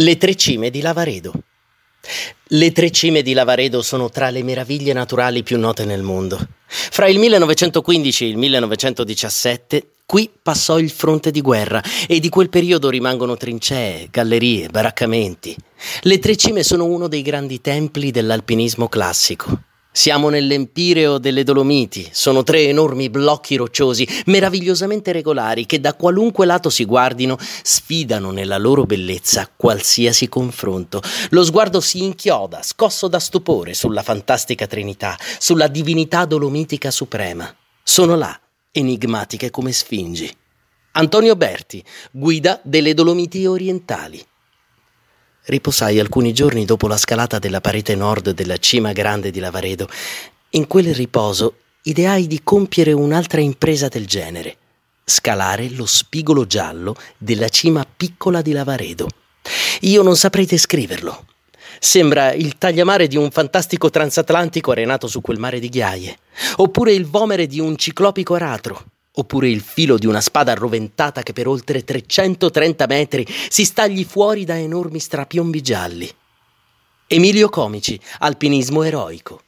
Le tre cime di Lavaredo. Le tre cime di Lavaredo sono tra le meraviglie naturali più note nel mondo. Fra il 1915 e il 1917 qui passò il fronte di guerra e di quel periodo rimangono trincee, gallerie, baraccamenti. Le tre cime sono uno dei grandi templi dell'alpinismo classico. Siamo nell'empireo delle Dolomiti, sono tre enormi blocchi rocciosi, meravigliosamente regolari, che da qualunque lato si guardino sfidano nella loro bellezza qualsiasi confronto. Lo sguardo si inchioda, scosso da stupore, sulla fantastica Trinità, sulla divinità dolomitica suprema. Sono là, enigmatiche come sfingi. Antonio Berti, guida delle Dolomiti orientali. Riposai alcuni giorni dopo la scalata della parete nord della cima grande di Lavaredo. In quel riposo ideai di compiere un'altra impresa del genere, scalare lo spigolo giallo della cima piccola di Lavaredo. Io non saprei descriverlo. Sembra il tagliamare di un fantastico transatlantico arenato su quel mare di ghiaie, oppure il vomere di un ciclopico aratro, oppure il filo di una spada arroventata che per oltre 330 metri si stagli fuori da enormi strapiombi gialli. Emilio Comici, alpinismo eroico.